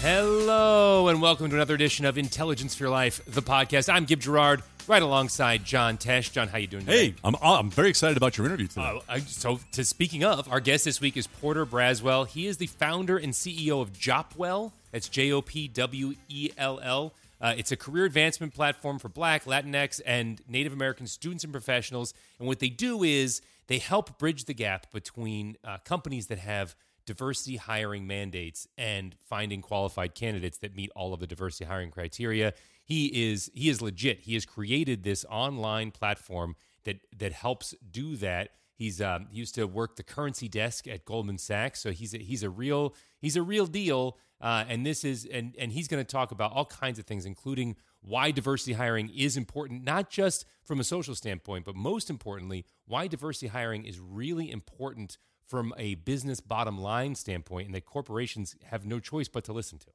Hello, and welcome to another edition of Intelligence for Your Life, the podcast. I'm Gib Gerard, right alongside John Tesh. John, how you doing today? Hey, I'm I'm very excited about your interview today. Uh, I- so, to speaking of, our guest this week is Porter Braswell. He is the founder and CEO of Jopwell. That's J O P W E L L. Uh, it's a career advancement platform for Black, Latinx, and Native American students and professionals. And what they do is they help bridge the gap between uh, companies that have diversity hiring mandates and finding qualified candidates that meet all of the diversity hiring criteria. He is he is legit. He has created this online platform that that helps do that. He's um, he used to work the currency desk at Goldman Sachs, so he's a, he's a real he's a real deal. Uh, and this is and and he's going to talk about all kinds of things, including why diversity hiring is important, not just from a social standpoint, but most importantly, why diversity hiring is really important from a business bottom line standpoint, and that corporations have no choice but to listen to.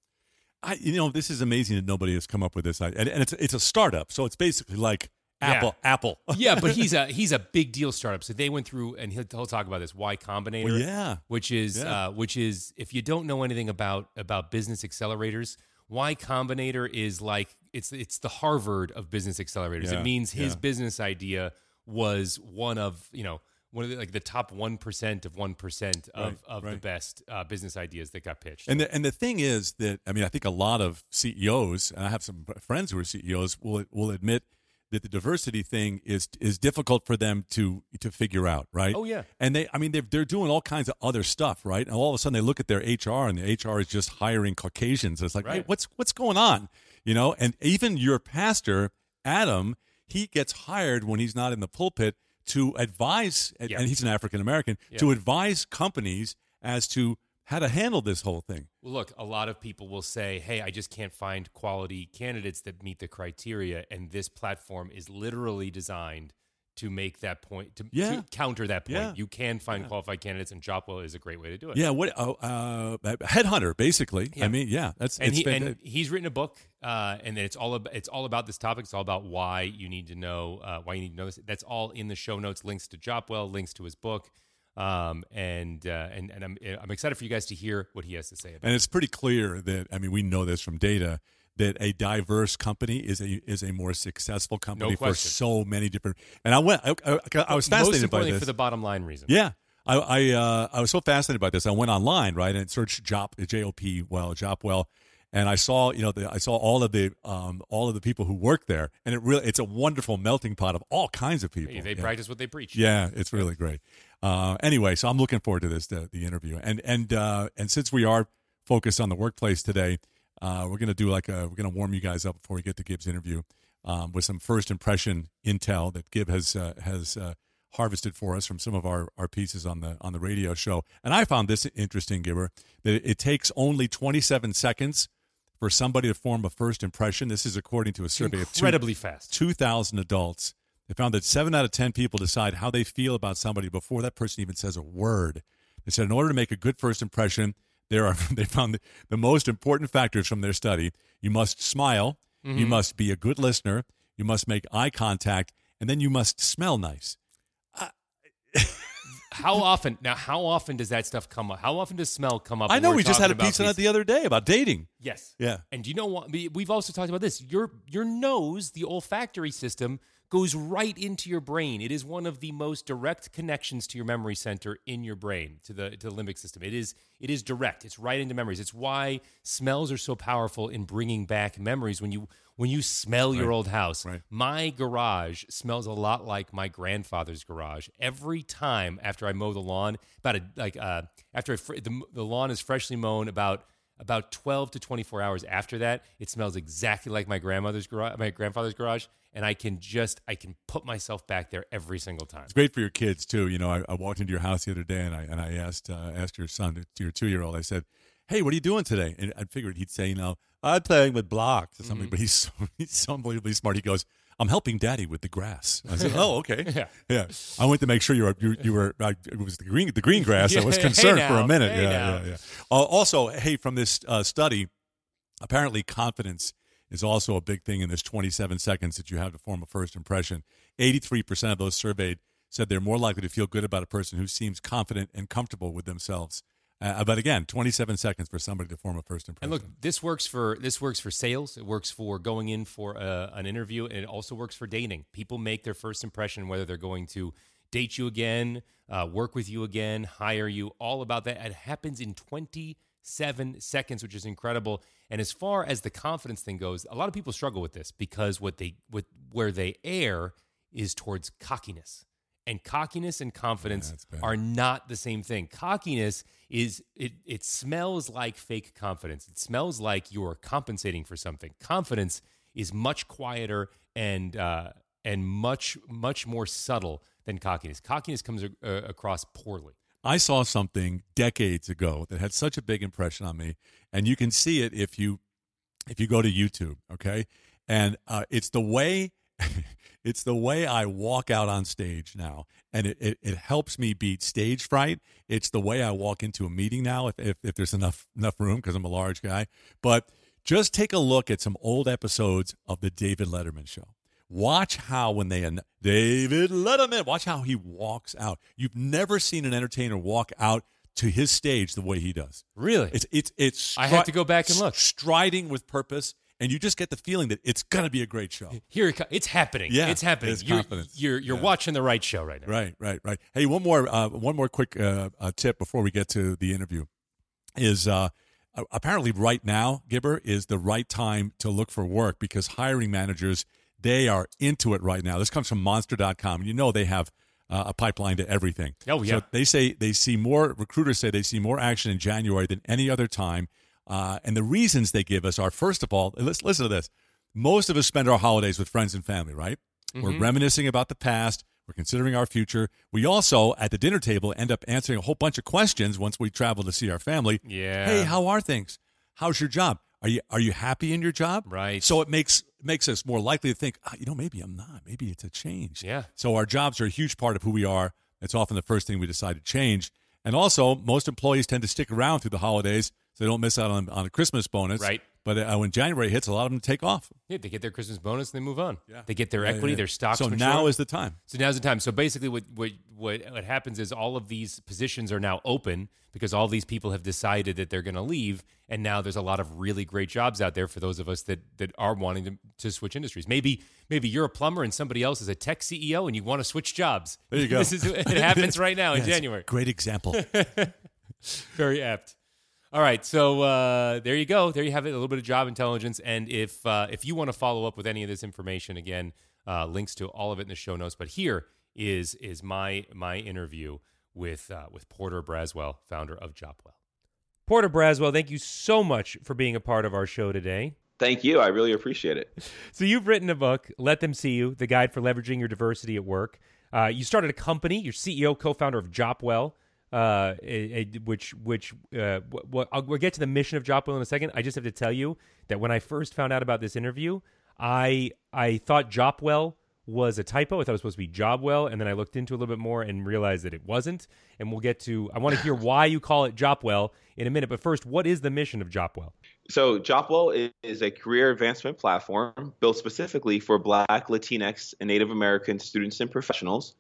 I, you know, this is amazing that nobody has come up with this, I- and, and it's it's a startup, so it's basically like Apple. Apple. yeah, but he's a he's a big deal startup. So they went through, and he'll, he'll talk about this Y Combinator. Well, yeah. which is Yeah. uh, which is if you don't know anything about about business accelerators, Y Combinator is like it's it's the Harvard of business accelerators. Yeah, It means his yeah. business idea was one of you know one of the, like the top one percent of one percent of Right, of the best uh, business ideas that got pitched. And the and the thing is that I mean I think a lot of CEOs and I have some friends who are CEOs will will admit that the diversity thing is is difficult for them to to figure out, right? Oh, yeah. And they I mean they're they're doing all kinds of other stuff, right? And all of a sudden they look at their HR and the HR is just hiring Caucasians. It's like, hey, what's what's going on? You know, and even your pastor, Adam, he gets hired when he's not in the pulpit to advise and Yeah. and he's an African American, to advise companies as to how to handle this whole thing. Well, look, a lot of people will say, "Hey, I just can't find quality candidates that meet the criteria," and this platform is literally designed to make that point to, Yeah. to counter that point. Yeah. You can find qualified candidates, and Jopwell is a great way to do it. Yeah, what uh, uh, headhunter basically. Yeah. I mean, yeah, that's and he and he's written a book, uh, and it's all about it's all about this topic. It's all about why you need to know uh, why you need to know this. That's all in the show notes. Links to Jopwell, links to his book, um, and uh, and and I'm I'm excited for you guys to hear what he has to say about. it. and it's pretty clear that I mean we know this from data that a diverse company is a is a more successful company for so many different. And I went, I, I, I was fascinated by this. for the bottom line reason. Yeah. I I, uh, I was so fascinated by this. I went online, right, and searched Jop J O P well Jopwell, and I saw you know the, I saw all of the um, all of the people who work there, and it really it's a wonderful melting pot of all kinds of people. Hey, they Yeah. practice what they preach. Yeah, it's really great. Uh, anyway, so I'm looking forward to this the, the interview, and and uh, and since we are focused on the workplace today, uh, we're gonna do like a we're gonna warm you guys up before we get to Gib's interview um, with some first impression intel that Gib has uh, has uh, harvested for us from some of our, our pieces on the on the radio show. And I found this interesting, Gibber, that it takes only 27 seconds for somebody to form a first impression. This is according to a survey of two, Incredibly fast. 2,000 adults. They found that seven out of 10 people decide how they feel about somebody before that person even says a word. They said in order to make a good first impression, there are they found the, the most important factors from their study. You must smile, you mm-hmm. must be a good listener, you must make eye contact, and then you must smell nice. How often now? How often does that stuff come up? How often does smell come up? I know we're just had a piece on it the other day about dating. Yes. Yeah. And you know what? we- We've also talked about this. Your your nose, the olfactory system, goes right into your brain. It is one of the most direct connections to your memory center in your brain, to the to the limbic system. It is it is direct. It's right into memories. It's why smells are so powerful in bringing back memories. When you when you smell your old house, right. my garage smells a lot like my grandfather's garage. Every time after I mow the lawn, about a like uh, after I fr- the, the lawn is freshly mown, about about 12 to 24 hours after that, it smells exactly like my grandmother's garage, my grandfather's garage, and I can just I can put myself back there every single time. It's great for your kids too. You know, I, I walked into your house the other day and I and I asked uh, asked your son, your two year old. I said, "Hey, what are you doing today?" And I figured he'd say, "You know, I'm playing with blocks or something." But he's so, he's so unbelievably smart. He goes, "I'm helping Daddy with the grass." I said, "Oh, okay, Yeah. yeah." I went to make sure you were you, you were uh, it was the green the green grass. I was concerned hey for a minute. hey yeah, now. yeah, yeah. Uh, also, hey, from this uh, study, apparently confidence is also a big thing in this 27 seconds that you have to form a first impression. 83% of those surveyed said they're more likely to feel good about a person who seems confident and comfortable with themselves. Uh, but again, 27 seconds for somebody to form a first impression. And look, this works for this works for sales. It works for going in for a, an interview, and it also works for dating. People make their first impression whether they're going to date you again, uh, work with you again, hire you. All about that. It happens in 27 seconds, which is incredible. And as far as the confidence thing goes, a lot of people struggle with this because what they with where they err is towards cockiness. And cockiness and confidence Yeah, are not the same thing. Cockiness is it it smells like fake confidence. It smells like you're compensating for something. Confidence is much quieter and uh, and much much more subtle than cockiness. Cockiness comes uh, across poorly. I saw something decades ago that had such a big impression on me, and you can see it if you if you go to YouTube. Okay, and uh, it's the way it's the way I walk out on stage now, and it, it, it helps me beat stage fright. It's the way I walk into a meeting now, if if, if there's enough enough room, because I'm a large guy. But just take a look at some old episodes of the David Letterman show. Watch how when they David Letterman, watch how he walks out. You've never seen an entertainer walk out to his stage the way he does. Really? It's it's it's. I have to go back and look. Striding with purpose, and you just get the feeling that it's gonna be a great show. Here it it's happening. Yeah, it's happening. it's you're, confidence. You're you're Yeah. watching the right show right now. Right, right, right. Hey, one more, uh, one more quick uh, uh, tip before we get to the interview is uh, uh, apparently right now, Gibber is the right time to look for work because hiring managers they are into it right now. This comes from Monster.com. You know they have uh, a pipeline to everything. Oh, yeah. So they say they see more. Recruiters say they see more action in January than any other time. Uh, and the reasons they give us are first of all, let's listen to this. Most of us spend our holidays with friends and family, right? We're reminiscing about the past. We're considering our future. We also, at the dinner table, end up answering a whole bunch of questions once we travel to see our family. Yeah. Hey, how are things? How's your job? Are you are you happy in your job? Right. So it makes makes us more likely to think, ah, you know, maybe I'm not. Maybe it's a change. Yeah. So our jobs are a huge part of who we are. It's often the first thing we decide to change. And also, most employees tend to stick around through the holidays so they don't miss out on, on a Christmas bonus. Right. But uh, when January hits, a lot of them take off. Yeah, they get their Christmas bonus and they move on. Yeah. They get their equity, yeah. their stocks. So mature. now is the time. So now's the time. So basically, what, what what what happens is all of these positions are now open because all these people have decided that they're going to leave, and now there's a lot of really great jobs out there for those of us that that are wanting to, to switch industries. Maybe maybe you're a plumber and somebody else is a tech CEO, and you want to switch jobs. There you go. this is it happens right now in January. Great example. Very apt. All right, so uh, there you go. There you have it. A little bit of job intelligence, and if uh, if you want to follow up with any of this information, again, uh, links to all of it in the show notes. But here is is my my interview with uh, with Porter Braswell, founder of Jopwell. Porter Braswell, thank you so much for being a part of our show today. Thank you. I really appreciate it. So you've written a book, "Let Them See You: The Guide for Leveraging Your Diversity at Work." Uh, you started a company. You're CEO, co-founder of Jopwell, uh, which which uh, wh- wh- I'll, we'll get to the mission of Jopwell in a second. I just have to tell you that when I first found out about this interview, I I thought Jopwell was a typo. I thought it was supposed to be Jobwell, and then I looked into it a little bit more and realized that it wasn't. And we'll get to. I want to hear why you call it Jopwell in a minute. But first, what is the mission of Jopwell? So, Jopwell is a career advancement platform built specifically for Black, Latinx, and Native American students and professionals.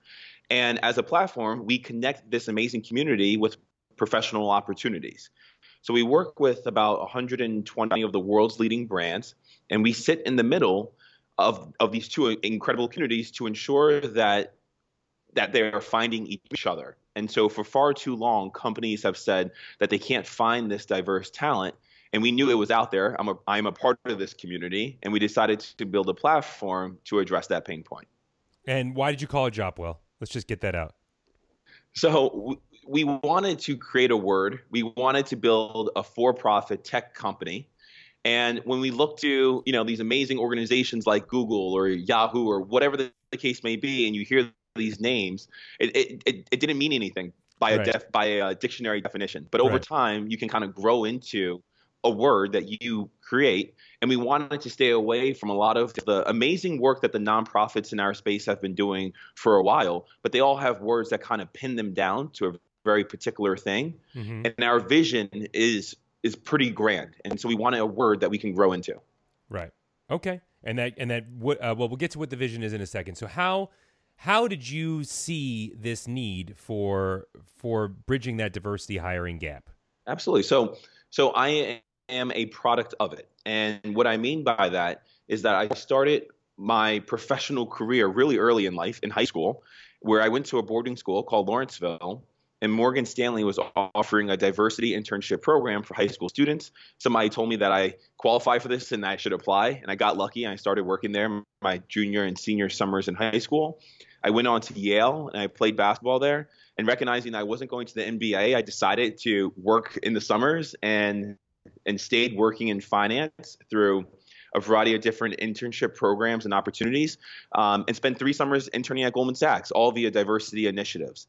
And as a platform, we connect this amazing community with professional opportunities. So, we work with about 120 of the world's leading brands, and we sit in the middle of, of these two incredible communities to ensure that that they are finding each other. And so for far too long, companies have said that they can't find this diverse talent. And we knew it was out there. I'm a, I'm a part of this community. And we decided to build a platform to address that pain point. And why did you call it Jopwell? Let's just get that out. So we wanted to create a word. We wanted to build a for-profit tech company. And when we look to, you know, these amazing organizations like Google or Yahoo or whatever the, case may be, and you hear these names, it, it, it, it didn't mean anything by Right. a def, by a dictionary definition. But over Right. time, you can kind of grow into a word that you create. And we wanted to stay away from a lot of the amazing work that the nonprofits in our space have been doing for a while, but they all have words that kind of pin them down to a very particular thing. Mm-hmm. And our vision is is pretty grand. And so we wanted a word that we can grow into. Right. Okay. And that and that what uh, well we'll get to what the vision is in a second. So how how did you see this need for for bridging that diversity hiring gap? Absolutely. So, so I am a product of it, and what I mean by that is that I started my professional career really early in life, in high school, where I went to a boarding school called Lawrenceville, and Morgan Stanley was offering a diversity internship program for high school students. Somebody told me that I qualify for this and I should apply, and I got lucky. I started working there my junior and senior summers in high school. I went on to Yale and I played basketball there. And recognizing I wasn't going to the NBA, I decided to work in the summers and and stayed working in finance through a variety of different internship programs and opportunities, um, and spent three summers interning at Goldman Sachs, all via diversity initiatives.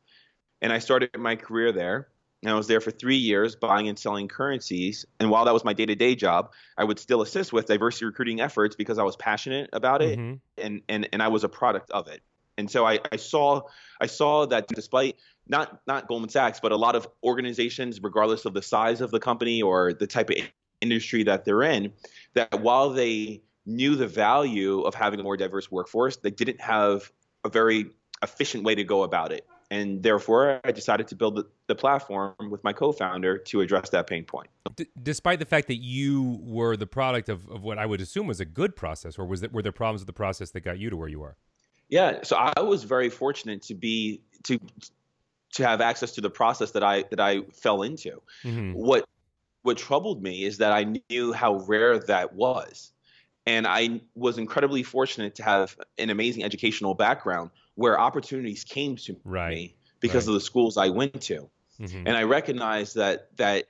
And I started my career there. And I was there for three years buying and selling currencies. And while that was my day to day job, I would still assist with diversity recruiting efforts because I was passionate about it mm-hmm. and, and, and I was a product of it. And so I, I saw I saw that despite not not Goldman Sachs, but a lot of organizations, regardless of the size of the company or the type of industry that they're in, that while they knew the value of having a more diverse workforce, they didn't have a very efficient way to go about it. And therefore, I decided to build the, platform with my co founder to address that pain point. D- despite the fact that you were the product of, of what I would assume was a good process, or was it, were there problems with the process that got you to where you are? Yeah, so I was very fortunate to be to to have access to the process that I that I fell into. Mm-hmm. What what troubled me is that I knew how rare that was. And I was incredibly fortunate to have an amazing educational background where opportunities came to right. me because right. of the schools I went to. Mm-hmm. And I recognized that that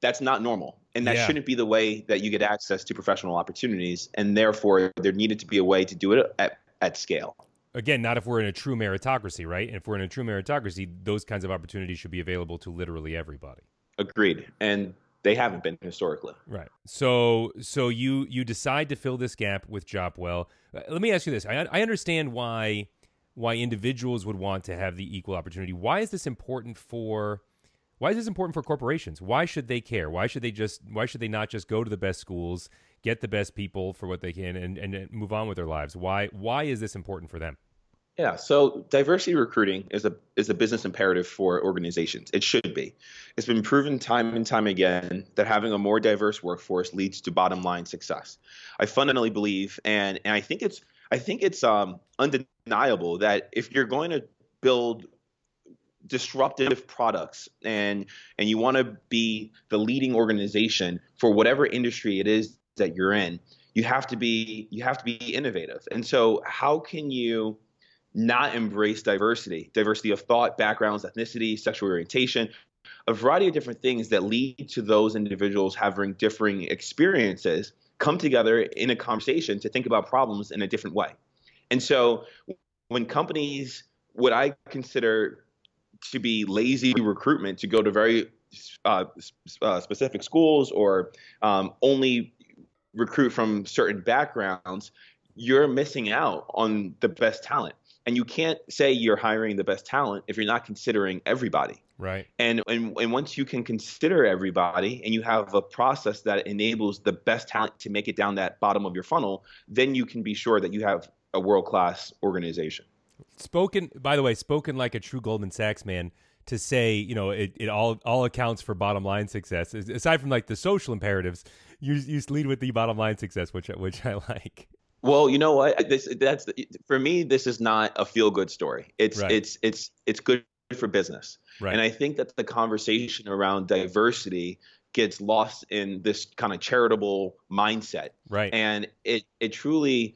that's not normal. And that yeah. shouldn't be the way that you get access to professional opportunities. And therefore there needed to be a way to do it at, at scale. Again, not if we're in a true meritocracy, right? And if we're in a true meritocracy, those kinds of opportunities should be available to literally everybody. Agreed. And they haven't been historically. Right. So so you you decide to fill this gap with Jopwell. Uh, let me ask you this. I I understand why why individuals would want to have the equal opportunity. Why is this important for why is this important for corporations? Why should they care? Why should they just why should they not just go to the best schools, get the best people for what they can and and move on with their lives? Why why is this important for them? Yeah, so diversity recruiting is a is a business imperative for organizations. It should be. It's been proven time and time again that having a more diverse workforce leads to bottom line success. I fundamentally believe, and and I think it's I think it's um, undeniable that if you're going to build disruptive products and and you want to be the leading organization for whatever industry it is that you're in, you have to be you have to be innovative. And so, how can you not embrace diversity, diversity of thought, backgrounds, ethnicity, sexual orientation, a variety of different things that lead to those individuals having differing experiences come together in a conversation to think about problems in a different way. And so when companies, what I consider to be lazy recruitment, to go to very uh, uh, specific schools or um, only recruit from certain backgrounds, you're missing out on the best talent. And you can't say you're hiring the best talent if you're not considering everybody. Right. And, and and once you can consider everybody and you have a process that enables the best talent to make it down that bottom of your funnel, then you can be sure that you have a world class organization. Spoken by the way, spoken like a true Goldman Sachs man to say, you know, it, it all all accounts for bottom line success. Aside from like the social imperatives, you you lead with the bottom line success, which which I like. Well, you know what? This that's for me. This is not a feel good story. It's right. it's it's it's good for business. Right. And I think that the conversation around diversity gets lost in this kind of charitable mindset. Right. And it it truly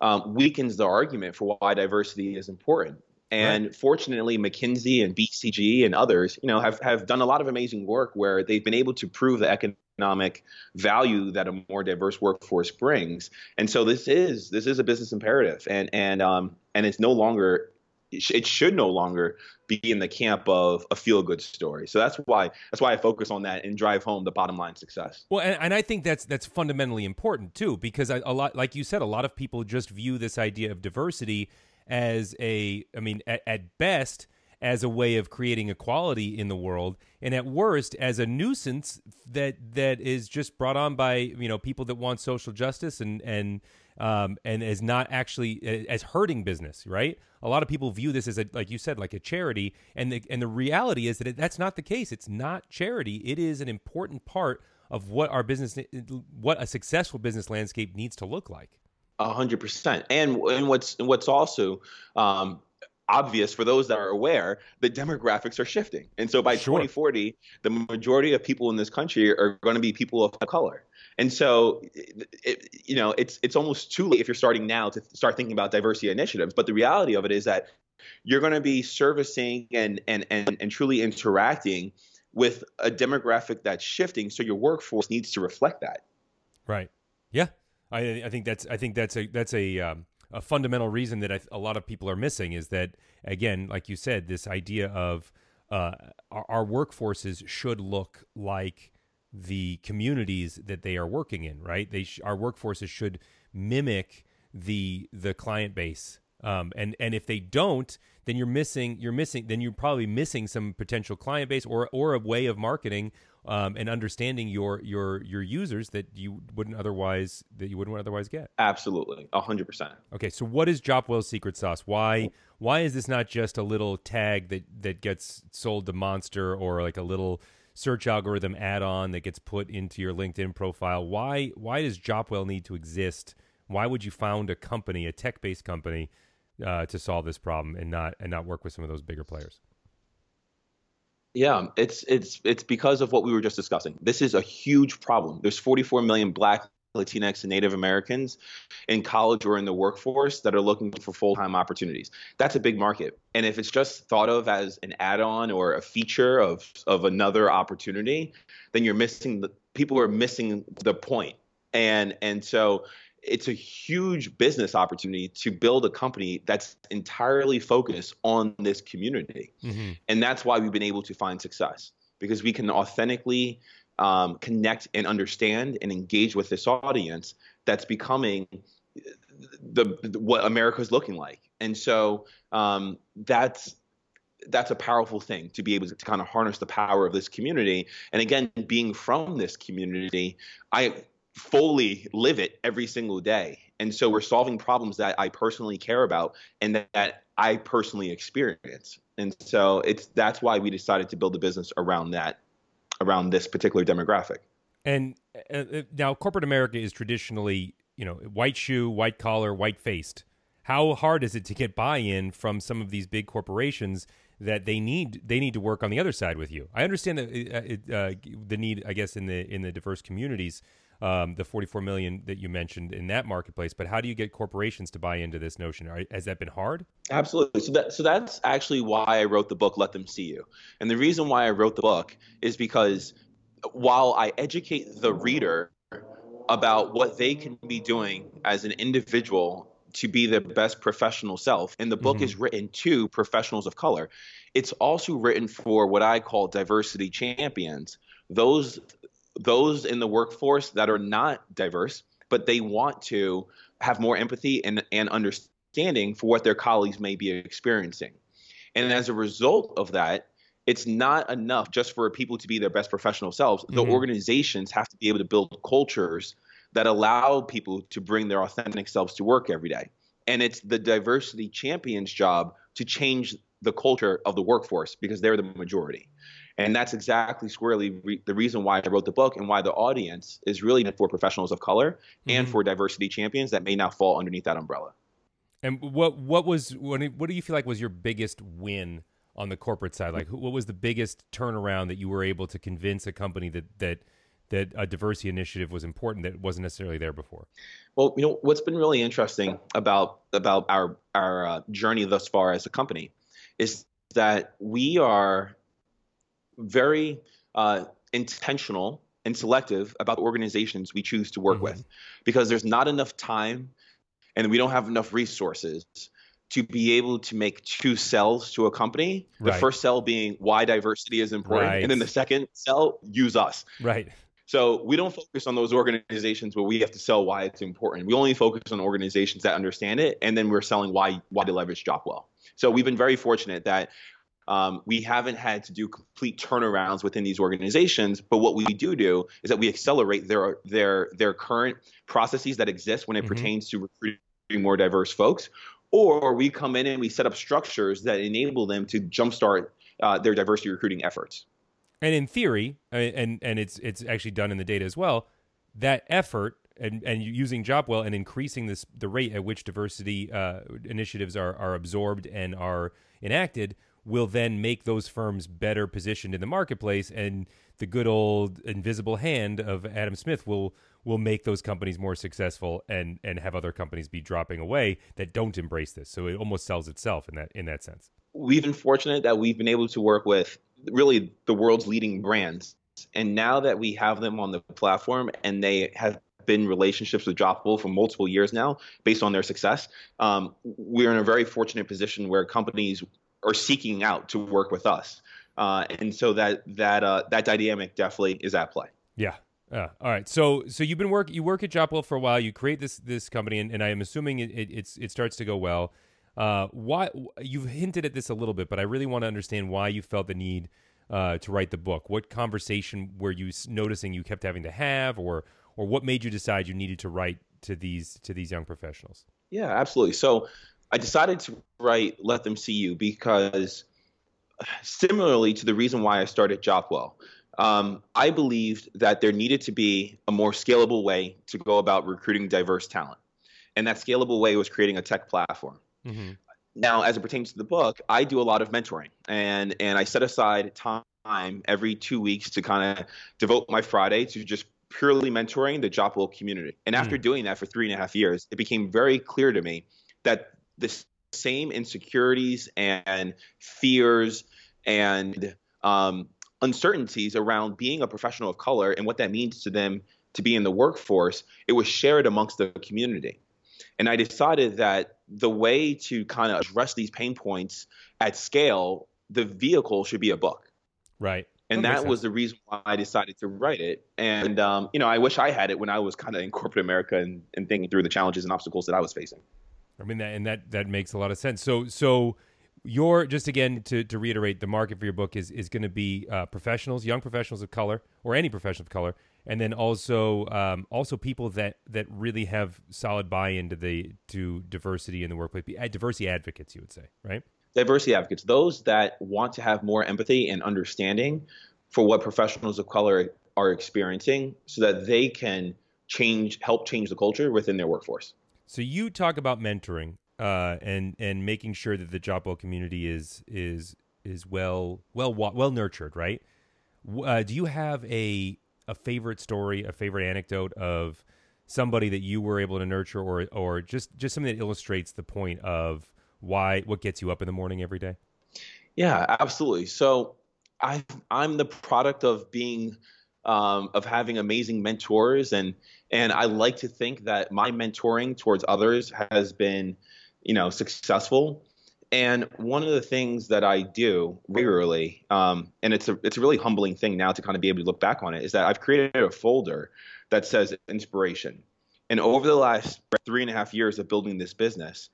um, weakens the argument for why diversity is important. And right. fortunately, McKinsey and BCG and others, you know, have, have done a lot of amazing work where they've been able to prove the economic value that a more diverse workforce brings. And so this is this is a business imperative, and and um and it's no longer it should no longer be in the camp of a feel good story. So that's why that's why I focus on that and drive home the bottom line success. Well, and, and I think that's that's fundamentally important too, because I, a lot, like you said, a lot of people just view this idea of diversity as a, I mean, at, at best as a way of creating equality in the world, and at worst as a nuisance that that is just brought on by you know people that want social justice and and um, and as not actually as hurting business, right? A lot of people view this as a, like you said, like a charity, and the and the reality is that it, that's not the case. It's not charity. It is an important part of what our business, what a successful business landscape needs to look like. A hundred percent. And and what's what's also um, obvious for those that are aware, the demographics are shifting. And so by sure. 2040, the majority of people in this country are going to be people of color. And so, it, you know, it's it's almost too late if you're starting now to start thinking about diversity initiatives. But the reality of it is that you're going to be servicing and and and, and truly interacting with a demographic that's shifting. So your workforce needs to reflect that. Right. Yeah. I, I think that's I think that's a that's a um, a fundamental reason that I, a lot of people are missing is that again, like you said, this idea of uh, our, our, workforces should look like the communities that they are working in. Right? They sh- our workforces should mimic the the client base um, and and if they don't, then you're missing you're missing then you're probably missing some potential client base or or a way of marketing um, and understanding your your your users that you wouldn't otherwise that you wouldn't otherwise get. Absolutely, hundred percent. Okay, so what is Jopwell's secret sauce? Why why is this not just a little tag that that gets sold to Monster or like a little search algorithm add-on that gets put into your LinkedIn profile? Why why does Jopwell need to exist? Why would you found a company, a tech-based company? uh, to solve this problem and not and not work with some of those bigger players? Yeah, it's it's it's because of what we were just discussing. This is a huge problem. There's 44 million Black, Latinx, and Native Americans in college or in the workforce that are looking for full-time opportunities. That's a big market, and if it's just thought of as an add-on or a feature of of another opportunity, then you're missing the people are missing the point. And and so it's a huge business opportunity to build a company that's entirely focused on this community. Mm-hmm. And that's why we've been able to find success because we can authentically um, connect and understand and engage with this audience that's becoming the, the what America's looking like. And so um, that's that's a powerful thing to be able to, to kind of harness the power of this community. And again, being from this community, I fully live it every single day. And so we're solving problems that I personally care about and that, that I personally experience. And so it's that's why we decided to build a business around that, around this particular demographic. And uh, uh now, corporate America is traditionally, you know, white shoe, white collar, white faced. How hard is it to get buy-in from some of these big corporations that they need they need to work on the other side with you? I understand the, uh, uh, the need, I guess, in the in the diverse communities um, the 44 million that you mentioned in that marketplace. But how do you get corporations to buy into this notion? Are, has that been hard? Absolutely. So that so that's actually why I wrote the book, Let Them See You. And the reason why I wrote the book is because while I educate the reader about what they can be doing as an individual to be their best professional self. And the book mm-hmm. is written to professionals of color. It's also written for what I call diversity champions, those those in the workforce that are not diverse, but they want to have more empathy and, and understanding for what their colleagues may be experiencing. And as a result of that, it's not enough just for people to be their best professional selves. The mm-hmm. organizations have to be able to build cultures that allow people to bring their authentic selves to work every day. And it's the diversity champions job to change the culture of the workforce because they're the majority. And that's exactly squarely re- the reason why I wrote the book and why the audience is really for professionals of color mm-hmm. and for diversity champions that may now fall underneath that umbrella. And what what was what, what do you feel like was your biggest win on the corporate side? Like, what was the biggest turnaround that you were able to convince a company that that that a diversity initiative was important that wasn't necessarily there before? Well, you know what's been really interesting about about our our uh, journey thus far as a company is that we are very uh, intentional and selective about the organizations we choose to work mm-hmm. with because there's not enough time and we don't have enough resources to be able to make two sells to a company. The right. first sell being why diversity is important, right. and then the second sell, use us. Right. So we don't focus on those organizations where we have to sell why it's important. We only focus on organizations that understand it, and then we're selling why why to leverage Jopwell. So we've been very fortunate that Um, we haven't had to do complete turnarounds within these organizations, but what we do do is that we accelerate their their their current processes that exist when it mm-hmm. pertains to recruiting more diverse folks, or we come in and we set up structures that enable them to jumpstart uh, their diversity recruiting efforts. And in theory, uh, and and it's it's actually done in the data as well, that effort and, and using Jopwell and increasing this the rate at which diversity uh, initiatives are are absorbed and are enacted will then make those firms better positioned in the marketplace and the good old invisible hand of Adam Smith will will make those companies more successful and and have other companies be dropping away that don't embrace this so it almost sells itself in that in that sense we've been fortunate that we've been able to work with really the world's leading brands and now that we have them on the platform and they have been relationships with Jopwell for multiple years now based on their success. Um, we're in a very fortunate position where companies are seeking out to work with us. Uh, and so that that uh, that dynamic definitely is at play. Yeah. Uh, all right. So so you've been work you work at Jopwell for a while. You create this this company, and, and I am assuming it, it, it's it starts to go well. Uh, why you've hinted at this a little bit, but I really want to understand why you felt the need uh, to write the book. What conversation were you noticing you kept having to have, or or what made you decide you needed to write to these to these young professionals? Yeah, absolutely. So I decided to write Let Them See You because, similarly to the reason why I started Jopwell, um, I believed that there needed to be a more scalable way to go about recruiting diverse talent. And that scalable way was creating a tech platform. Mm-hmm. Now, as it pertains to the book, I do a lot of mentoring, and and I set aside time every two weeks to kind of devote my Friday to just purely mentoring the Jopwell community. And after mm. doing that for three and a half years, it became very clear to me that the same insecurities and fears and um, uncertainties around being a professional of color and what that means to them to be in the workforce, it was shared amongst the community. And I decided that the way to kind of address these pain points at scale, the vehicle should be a book. Right. And that, that was the reason why I decided to write it. And, um, you know, I wish I had it when I was kind of in corporate America and, and thinking through the challenges and obstacles that I was facing. I mean that, and that that makes a lot of sense. So so your just again to, to reiterate, the market for your book is is going to be uh, professionals, young professionals of color, or any professional of color, and then also um, also people that that really have solid buy-in to the to diversity in the workplace, diversity advocates, you would say, right? Diversity advocates, those that want to have more empathy and understanding for what professionals of color are experiencing, so that they can change, help change the culture within their workforce. So you talk about mentoring uh, and and making sure that the Jopwell community is is is well well well nurtured, right? Uh, do you have a a favorite story, a favorite anecdote of somebody that you were able to nurture, or or just just something that illustrates the point of why what gets you up in the morning every day? Yeah, absolutely. So I I'm the product of being um, of having amazing mentors and and I like to think that my mentoring towards others has been, you know, successful. And one of the things that I do regularly, um, and it's a it's a really humbling thing now to kind of be able to look back on it, is that I've created a folder that says inspiration. And over the last three and a half years of building this business,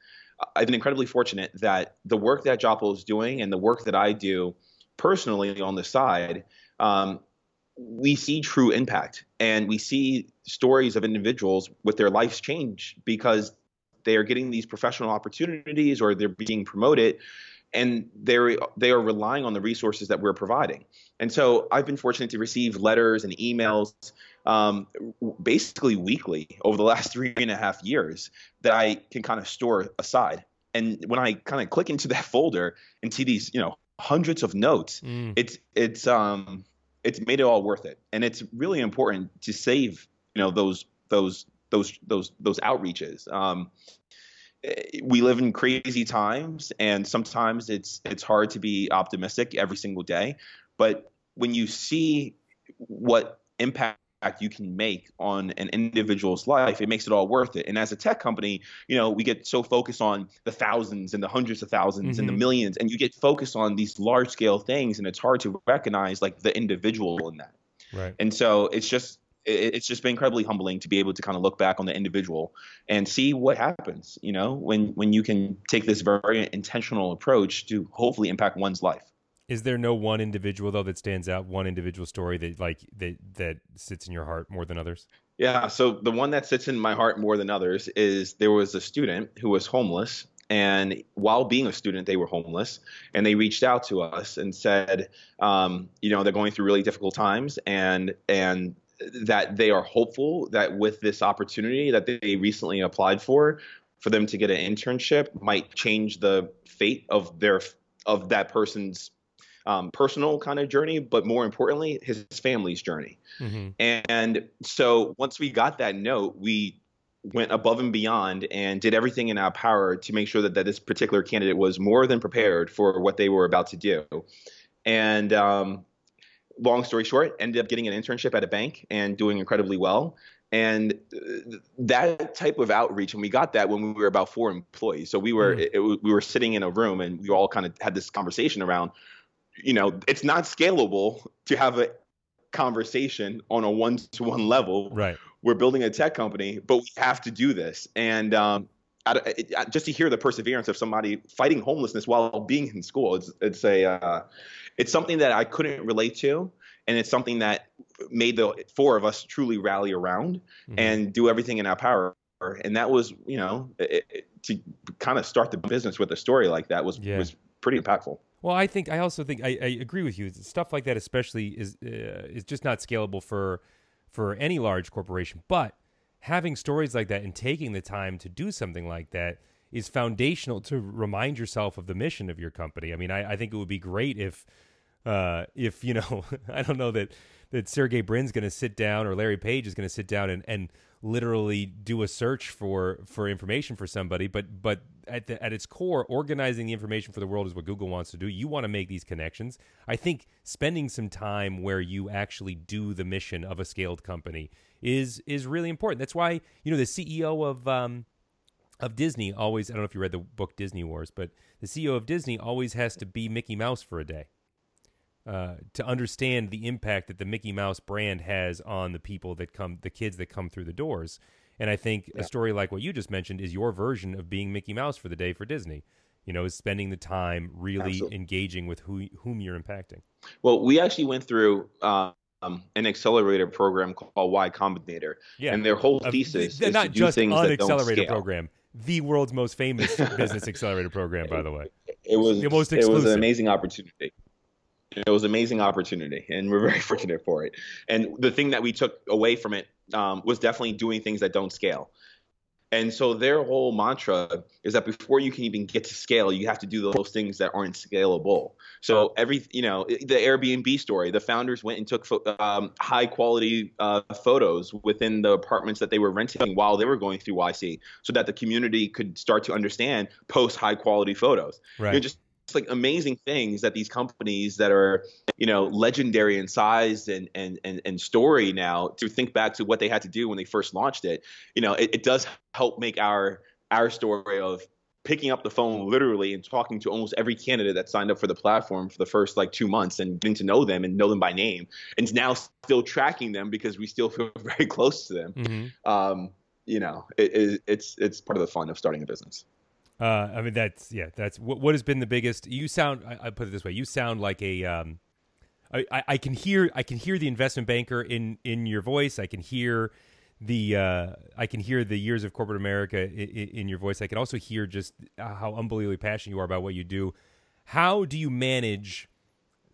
I've been incredibly fortunate that the work that Jopwell is doing and the work that I do personally on the side um, we see true impact and we see stories of individuals with their lives change because they are getting these professional opportunities or they're being promoted and they're they are relying on the resources that we're providing and so i've been fortunate to receive letters and emails um, basically weekly over the last three and a half years that i can kind of store aside and when i kind of click into that folder and see these you know hundreds of notes mm. it's it's um it's made it all worth it. And it's really important to save, you know, those those those those those outreaches. Um, we live in crazy times, and sometimes it's it's hard to be optimistic every single day. But when you see what impact you can make on an individual's life, it makes it all worth it. And as a tech company, you know, we get so focused on the thousands and the hundreds of 1000s mm-hmm. and the mm-hmm. millions, and you get focused on these large scale things, and it's hard to recognize like the individual in that. Right. And so it's just it's just been incredibly humbling to be able to kind of look back on the individual and see what happens. You know, when when you can take this very intentional approach to hopefully impact one's life. Is there no one individual though that stands out? One individual story that like that that sits in your heart more than others? Yeah. So the one that sits in my heart more than others is there was a student who was homeless. And while being a student, they were homeless, and they reached out to us and said, um, you know, they're going through really difficult times, and and that they are hopeful that with this opportunity that they recently applied for, for them to get an internship might change the fate of their of that person's um, personal kind of journey, but more importantly, his family's journey. Mm-hmm. And so once we got that note, we went above and beyond and did everything in our power to make sure that, that this particular candidate was more than prepared for what they were about to do. And um, long story short, ended up getting an internship at a bank and doing incredibly well. And uh, that type of outreach, and we got that when we were about four employees. So we were mm. it, we were sitting in a room, and we all kind of had this conversation around you know, it's not scalable to have a conversation on a one to one level. Right. We're building a tech company, but we have to do this. And um, just to hear the perseverance of somebody fighting homelessness while being in school, it's it's a uh, it's something that I couldn't relate to, and it's something that made the four of us truly rally around mm-hmm. and do everything in our power. And that was, you know, it, it, to kind of start the business with a story like that was yeah. was pretty impactful. Well, I think I also think I, I agree with you. Stuff like that, especially, is uh, is just not scalable for for any large corporation. But having stories like that and taking the time to do something like that is foundational to remind yourself of the mission of your company. I mean, I, I think it would be great if uh, if you know, I don't know that that Sergey Brin's going to sit down or Larry Page is going to sit down and and literally do a search for for information for somebody but but at the, at its core organizing the information for the world is what Google wants to do. You want to make these connections. I think spending some time where you actually do the mission of a scaled company is is really important. That's why you know the CEO of um of Disney always I don't know if you read the book Disney Wars but the CEO of Disney always has to be Mickey Mouse for a day uh, to understand the impact that the Mickey Mouse brand has on the people that come, the kids that come through the doors. And I think yeah. a story like what you just mentioned is your version of being Mickey Mouse for the day for Disney. You know, is spending the time really Absolutely. engaging with who whom you're impacting. Well, we actually went through um, an accelerator program called Y Combinator, yeah. and their whole thesis uh, is not to do just things an that accelerator don't scale. program, the world's most famous business accelerator program, by the way. It was the most exclusive. It was an amazing opportunity it was an amazing opportunity and we're very fortunate for it and the thing that we took away from it um, was definitely doing things that don't scale and so their whole mantra is that before you can even get to scale, you have to do those things that aren't scalable. So every, you know, the Airbnb story, the founders went and took um, high quality uh, photos within the apartments that they were renting while they were going through YC, so that the community could start to understand post high quality photos. Right. You know, just like amazing things that these companies that are you know legendary in size and and and, and story now to think back to what they had to do when they first launched it you know it, it does help make our our story of picking up the phone literally and talking to almost every candidate that signed up for the platform for the first like two months and getting to know them and know them by name and now still tracking them because we still feel very close to them mm-hmm. um, you know it, it, it's it's part of the fun of starting a business uh, I mean, that's yeah. That's what, what has been the biggest. You sound. I, I, put it this way. You sound like a. Um, I, I, can hear. I can hear the investment banker in in your voice. I can hear the. Uh, I can hear the years of corporate America in, in your voice. I can also hear just how unbelievably passionate you are about what you do. How do you manage?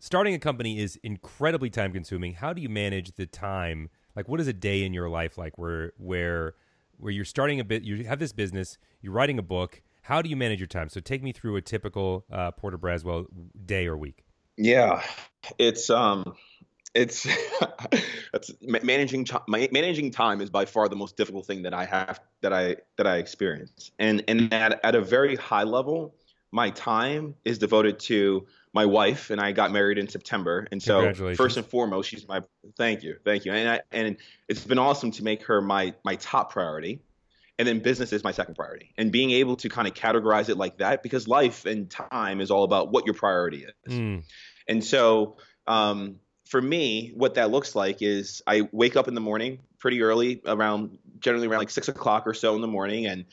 Starting a company is incredibly time consuming. How do you manage the time? Like, what is a day in your life like where where where you're starting a bit? You have this business. You're writing a book how do you manage your time? So take me through a typical uh, Porter Braswell day or week. Yeah, it's um, it's it's managing managing time is by far the most difficult thing that I have that I that I experience, and and at at a very high level, my time is devoted to my wife, and I got married in September, and so first and foremost, she's my thank you, thank you, and I, and it's been awesome to make her my my top priority and then business is my second priority. And being able to kind of categorize it like that because life and time is all about what your priority is. Mm. and so um, for me what that looks like is i wake up in the morning pretty early around generally around like six o'clock or so in the morning. And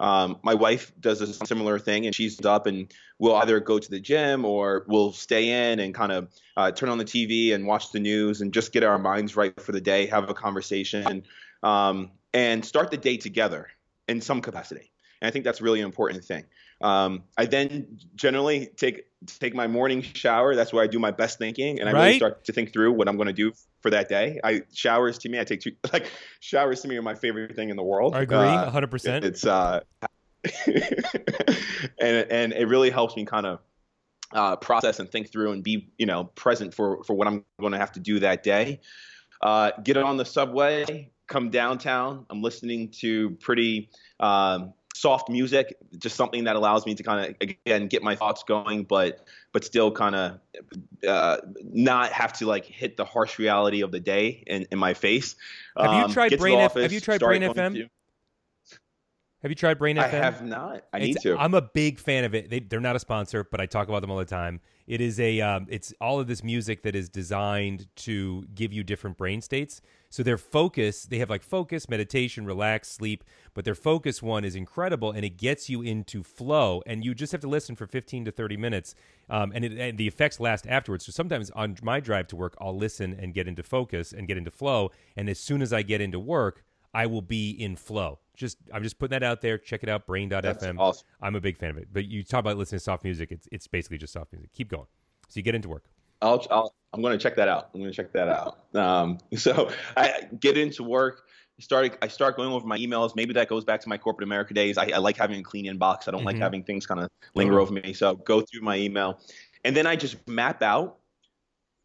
Um, my wife does a similar thing, and she's up and we'll either go to the gym or we'll stay in and kind of uh, turn on the TV and watch the news and just get our minds right for the day, have a conversation, um, and start the day together in some capacity. And I think that's really important thing. Um, I then generally take take my morning shower. That's where I do my best thinking, and I Right. really start to think through what I'm going to do for that day. I showers to me, I take two like showers to me are my favorite thing in the world. I agree, Uh, hundred percent. it's uh, and and it really helps me kind of uh, process and think through and be you know present for for what I'm going to have to do that day. Uh, get on the subway, come downtown. I'm listening to pretty um, soft music, just something that allows me to kind of again get my thoughts going, but but still kind of uh, not have to like hit the harsh reality of the day in, in my face. Have you Um, tried the Brain F- office, have you tried Brain FM? to- Have you tried Brain I have not. I need It's- to. I'm a big fan of it. They, they're not a sponsor, but I talk about them all the time. It is a, um, it's all of this music that is designed to give you different brain states. So their focus, they have like focus, meditation, relax, sleep, but their focus one is incredible and it gets you into flow. And you just have to listen for 15 to 30 minutes, um, and, it, and the effects last afterwards. So sometimes on my drive to work, I'll listen and get into focus and get into flow. And as soon as I get into work, I will be in flow. Just I'm just putting that out there. Check it out, brain.fm. That's awesome. I'm a big fan of it. But you talk about listening to soft music, it's it's basically just soft music. Keep going. So you get into work. I'll, I'll I'm going to check that out. I'm going to check that out. Um, so I get into work. Start I start going over my emails. Maybe that goes back to my corporate America days. I, I like having a clean inbox. I don't like Mhm. having things kind of linger over me. So go through my email, and then I just map out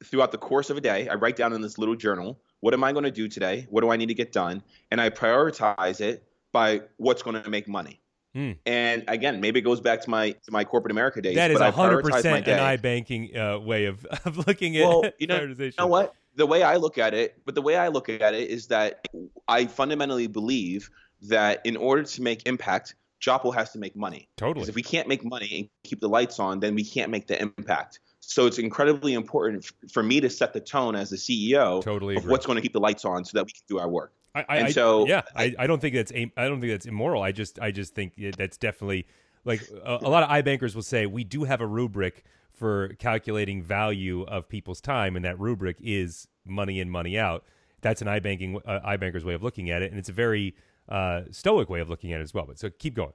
throughout the course of a day. I write down in this little journal what am I going to do today? What do I need to get done? And I prioritize it by what's going to make money. Hmm. And again, maybe it goes back to my to my corporate America days. That is hundred percent an iBanking uh, way of, of looking at Well, you know- prioritization. You know what? The way I look at it, but the way I look at it is that I fundamentally believe that in order to make impact, Jopwell has to make money. Totally. Because if we can't make money and keep the lights on, then we can't make the impact. So it's incredibly important f- for me to set the tone as the CEO Totally of agree. what's going to keep the lights on so that we can do our work. I, I, and so- yeah, I, I don't think that's am- I don't think that's immoral. I just I just think that's definitely like a, a lot of iBankers will say we do have a rubric for calculating value of people's time, and that rubric is money in, money out. That's an iBanking uh, iBanker's way of looking at it, and it's a very uh, stoic way of looking at it as well. But so keep going.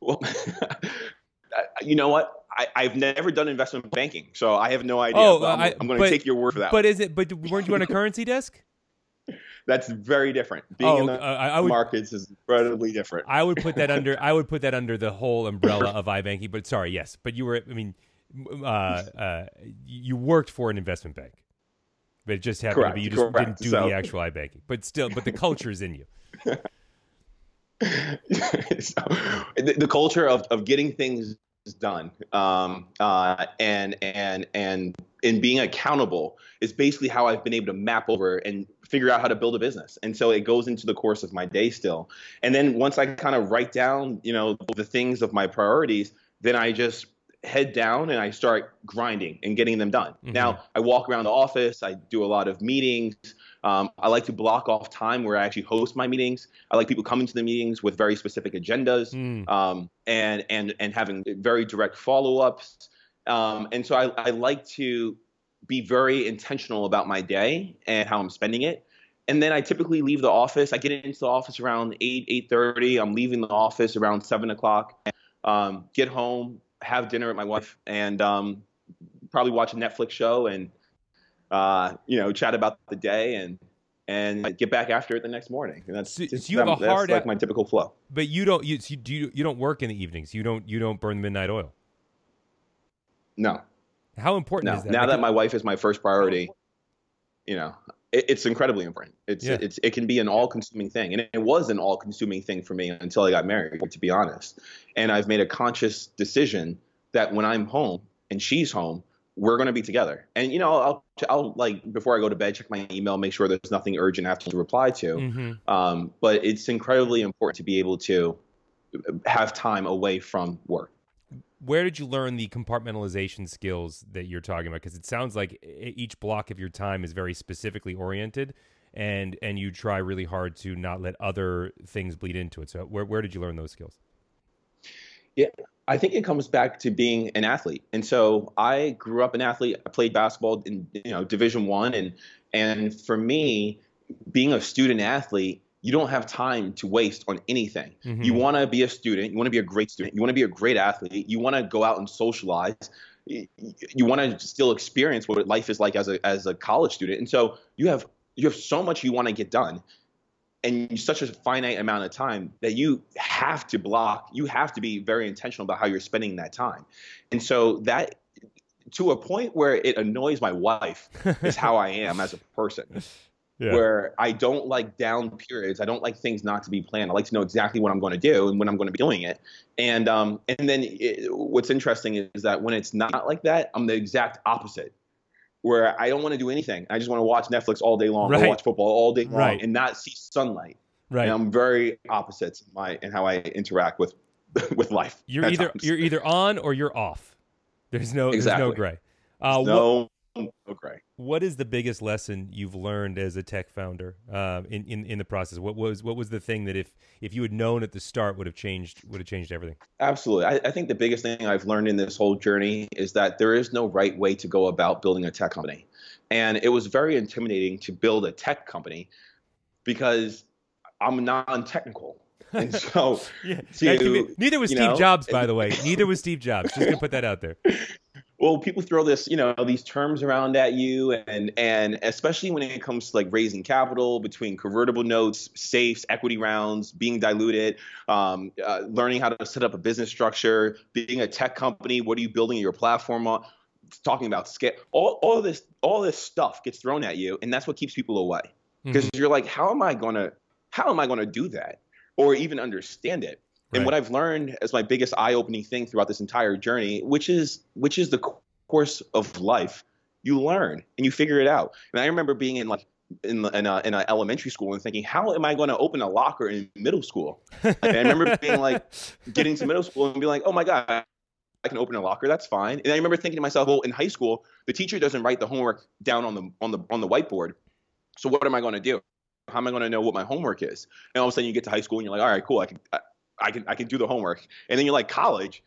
Well, you know what? I, I've never done investment banking, so I have no idea. Oh, I'm, I- I'm going to take your word for that. But is it? But weren't you on a currency desk? That's very different. Being Oh, in the uh, would markets is incredibly different. I would put that under I would put that under the whole umbrella of iBanking. But sorry, yes, but you were I mean, uh, uh, you worked for an investment bank, but it just happened to be you just Correct, didn't do so- the actual iBanking. But still, but the culture is in you. so, the, the culture of, of getting things done um, uh, and and and and being accountable is basically how I've been able to map over and figure out how to build a business. And so it goes into the course of my day still. And then once I kind of write down, you know, the things of my priorities, then I just head down and I start grinding and getting them done. Mhm. Now I walk around the office. I do a lot of meetings. Um, I like to block off time where I actually host my meetings. I like people coming to the meetings with very specific agendas Mm. um, and and and having very direct follow-ups. Um, and so I, I like to be very intentional about my day and how I'm spending it. And then I typically leave the office. I get into the office around eight eight thirty. I'm leaving the office around seven o'clock. Um, get home, have dinner with my wife, and um, probably watch a Netflix show and uh, you know chat about the day and and get back after it the next morning. And that's, So- just- so you have a that's hard like my typical flow. But you don't you you do you, don't work in the evenings. You don't you don't burn the midnight oil. No, How important no. is that? Now that my wife is my first priority, you know, it, it's incredibly important. It's Yeah. it's it can be an all-consuming thing, and it was an all-consuming thing for me until I got married, to be honest. And I've made a conscious decision that when I'm home and she's home, we're going to be together. And you know, I'll I'll like before I go to bed, check my email, make sure there's nothing urgent I have to reply to. Mhm. Um, but it's incredibly important to be able to have time away from work. where did you learn the compartmentalization skills that you're talking about because it sounds like each block of your time is very specifically oriented and and you try really hard to not let other things bleed into it so where, where did you learn those skills Yeah, I think it comes back to being an athlete. And so I grew up an athlete. I played basketball in you know Division One, and and for me, being a student athlete, you don't have time to waste on anything. Mm-hmm. You want to be a student. You want to be a great student. You want to be a great athlete. You want to go out and socialize. You want to still experience what life is like as a as a college student. And so you have you have so much you want to get done and such a finite amount of time that you have to block you have to be very intentional about how you're spending that time. And so that to a point where it annoys my wife is how i am as a person. Yeah. where i don't like down periods. I don't like things not to be planned. I like to know exactly what i'm going to do and when i'm going to be doing it. And um and then it, what's interesting is that when it's not like that i'm the exact opposite where I don't want to do anything. I just want to watch Netflix all day long, right. or watch football all day long, right. and not see sunlight. Right. And I'm very opposites in my in how I interact with with life. You're either times. you're either on or you're off. There's no exactly. there's no gray. Uh, no Okay. What is the biggest lesson you've learned as a tech founder um, in, in in the process? What was what was the thing that if if you had known at the start would have changed would have changed everything? Absolutely. I, I think the biggest thing I've learned in this whole journey is that there is no right way to go about building a tech company, and it was very intimidating to build a tech company because I'm non-technical. And so, yeah, to, neither was Steve know, Jobs, by the way. Neither was Steve Jobs. Just gonna put that out there. well people throw this you know these terms around at you and and especially when it comes to like raising capital between convertible notes safes equity rounds being diluted um, uh, learning how to set up a business structure being a tech company what are you building your platform on? Talking about scale all, all this all this stuff gets thrown at you and that's what keeps people away. Because mm-hmm. you're like how am i going to how am i going to do that or even understand it Right. And what I've learned as my biggest eye-opening thing throughout this entire journey, which is which is the course of life, you learn and you figure it out. And I remember being in like in in, a, in a elementary school and thinking, how am I going to open a locker in middle school? and I remember being like, getting to middle school and be like, oh my god, I can open a locker. That's fine. And I remember thinking to myself, well, in high school, the teacher doesn't write the homework down on the on the on the whiteboard. So what am I going to do? How am I going to know what my homework is? And all of a sudden, you get to high school and you're like, all right, cool. I can I, I can I can do the homework. And then you're like college,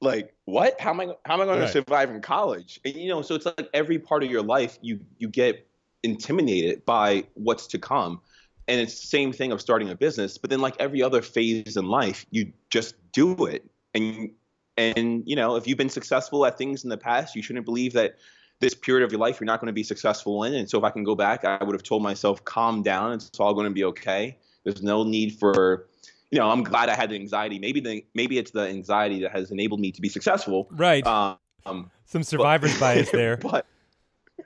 like what? How am I how am I going right. to survive in college? And you know, so it's like every part of your life you you get intimidated by what's to come. And it's the same thing of starting a business, but then like every other phase in life, you just do it. And and you know, if you've been successful at things in the past, you shouldn't believe that this period of your life you're not going to be successful in. And so if I can go back, I would have told myself, calm down, it's all going to be okay. There's no need for you know, I'm glad I had the anxiety. Maybe the maybe it's the anxiety that has enabled me to be successful. Right. Um, Some survivor's but, bias there. But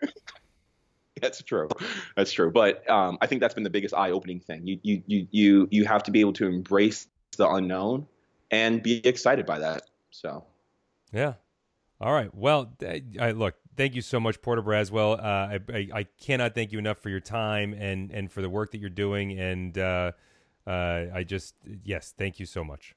that's true. That's true. But um, I think that's been the biggest eye-opening thing. You you you you you have to be able to embrace the unknown and be excited by that. So. Yeah. All right. Well, I, look. Thank you so much, Porter Braswell. Uh, I, I, I cannot thank you enough for your time and and for the work that you're doing and. Uh, uh, I just yes, thank you so much.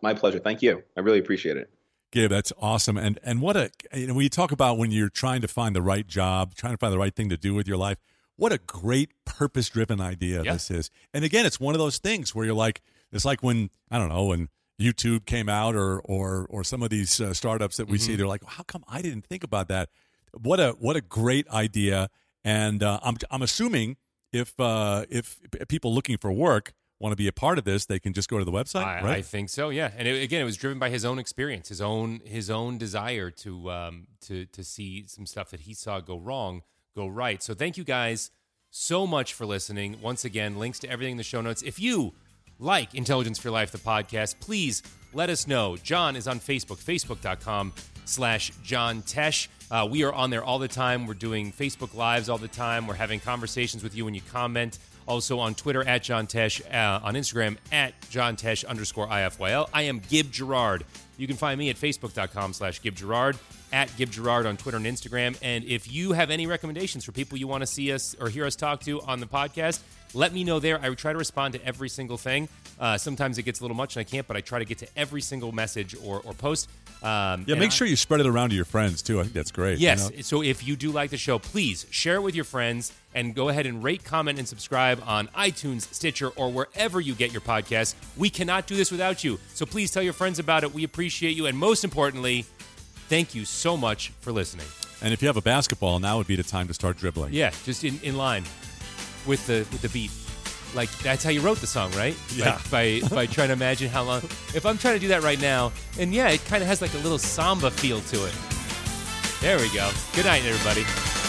My pleasure. Thank you. I really appreciate it. Gib, that's awesome. And and what a you know when you talk about when you're trying to find the right job, trying to find the right thing to do with your life, what a great purpose driven idea yeah. this is. And again, it's one of those things where you're like, it's like when I don't know when YouTube came out or or or some of these uh, startups that we mm-hmm. see, they're like, how come I didn't think about that? What a what a great idea. And uh, I'm I'm assuming if uh, if people looking for work want to be a part of this, they can just go to the website. I, right? I think so. Yeah, and it, again, it was driven by his own experience, his own his own desire to um, to to see some stuff that he saw go wrong go right. So thank you guys so much for listening. Once again, links to everything in the show notes. If you like Intelligence for Life, the podcast, please let us know. John is on Facebook, facebook.com slash John Tesh. Uh, we are on there all the time. We're doing Facebook Lives all the time. We're having conversations with you when you comment. Also on Twitter at John Tesh, uh, on Instagram at John Tesh underscore IFYL. I am Gib Gerard. You can find me at facebook.com slash Gib Gerard, at Gib Gerard on Twitter and Instagram. And if you have any recommendations for people you want to see us or hear us talk to on the podcast, let me know there. I try to respond to every single thing. Uh, sometimes it gets a little much and I can't, but I try to get to every single message or, or post. Um, Yeah, make I- sure you spread it around to your friends too. I think that's great. you Yes. know? So if you do like the show, please share it with your friends and go ahead and rate, comment, and subscribe on iTunes, Stitcher, or wherever you get your podcasts. We cannot do this without you. So please tell your friends about it. We appreciate you. And most importantly, thank you so much for listening. And if you have a basketball, now would be the time to start dribbling. Yeah, just in, in line with the with the beat. Like that's how you wrote the song, right? Yeah. Like, by by trying to imagine how long. If I'm trying to do that right now, and yeah, it kind of has like a little samba feel to it. There we go. Good night, everybody.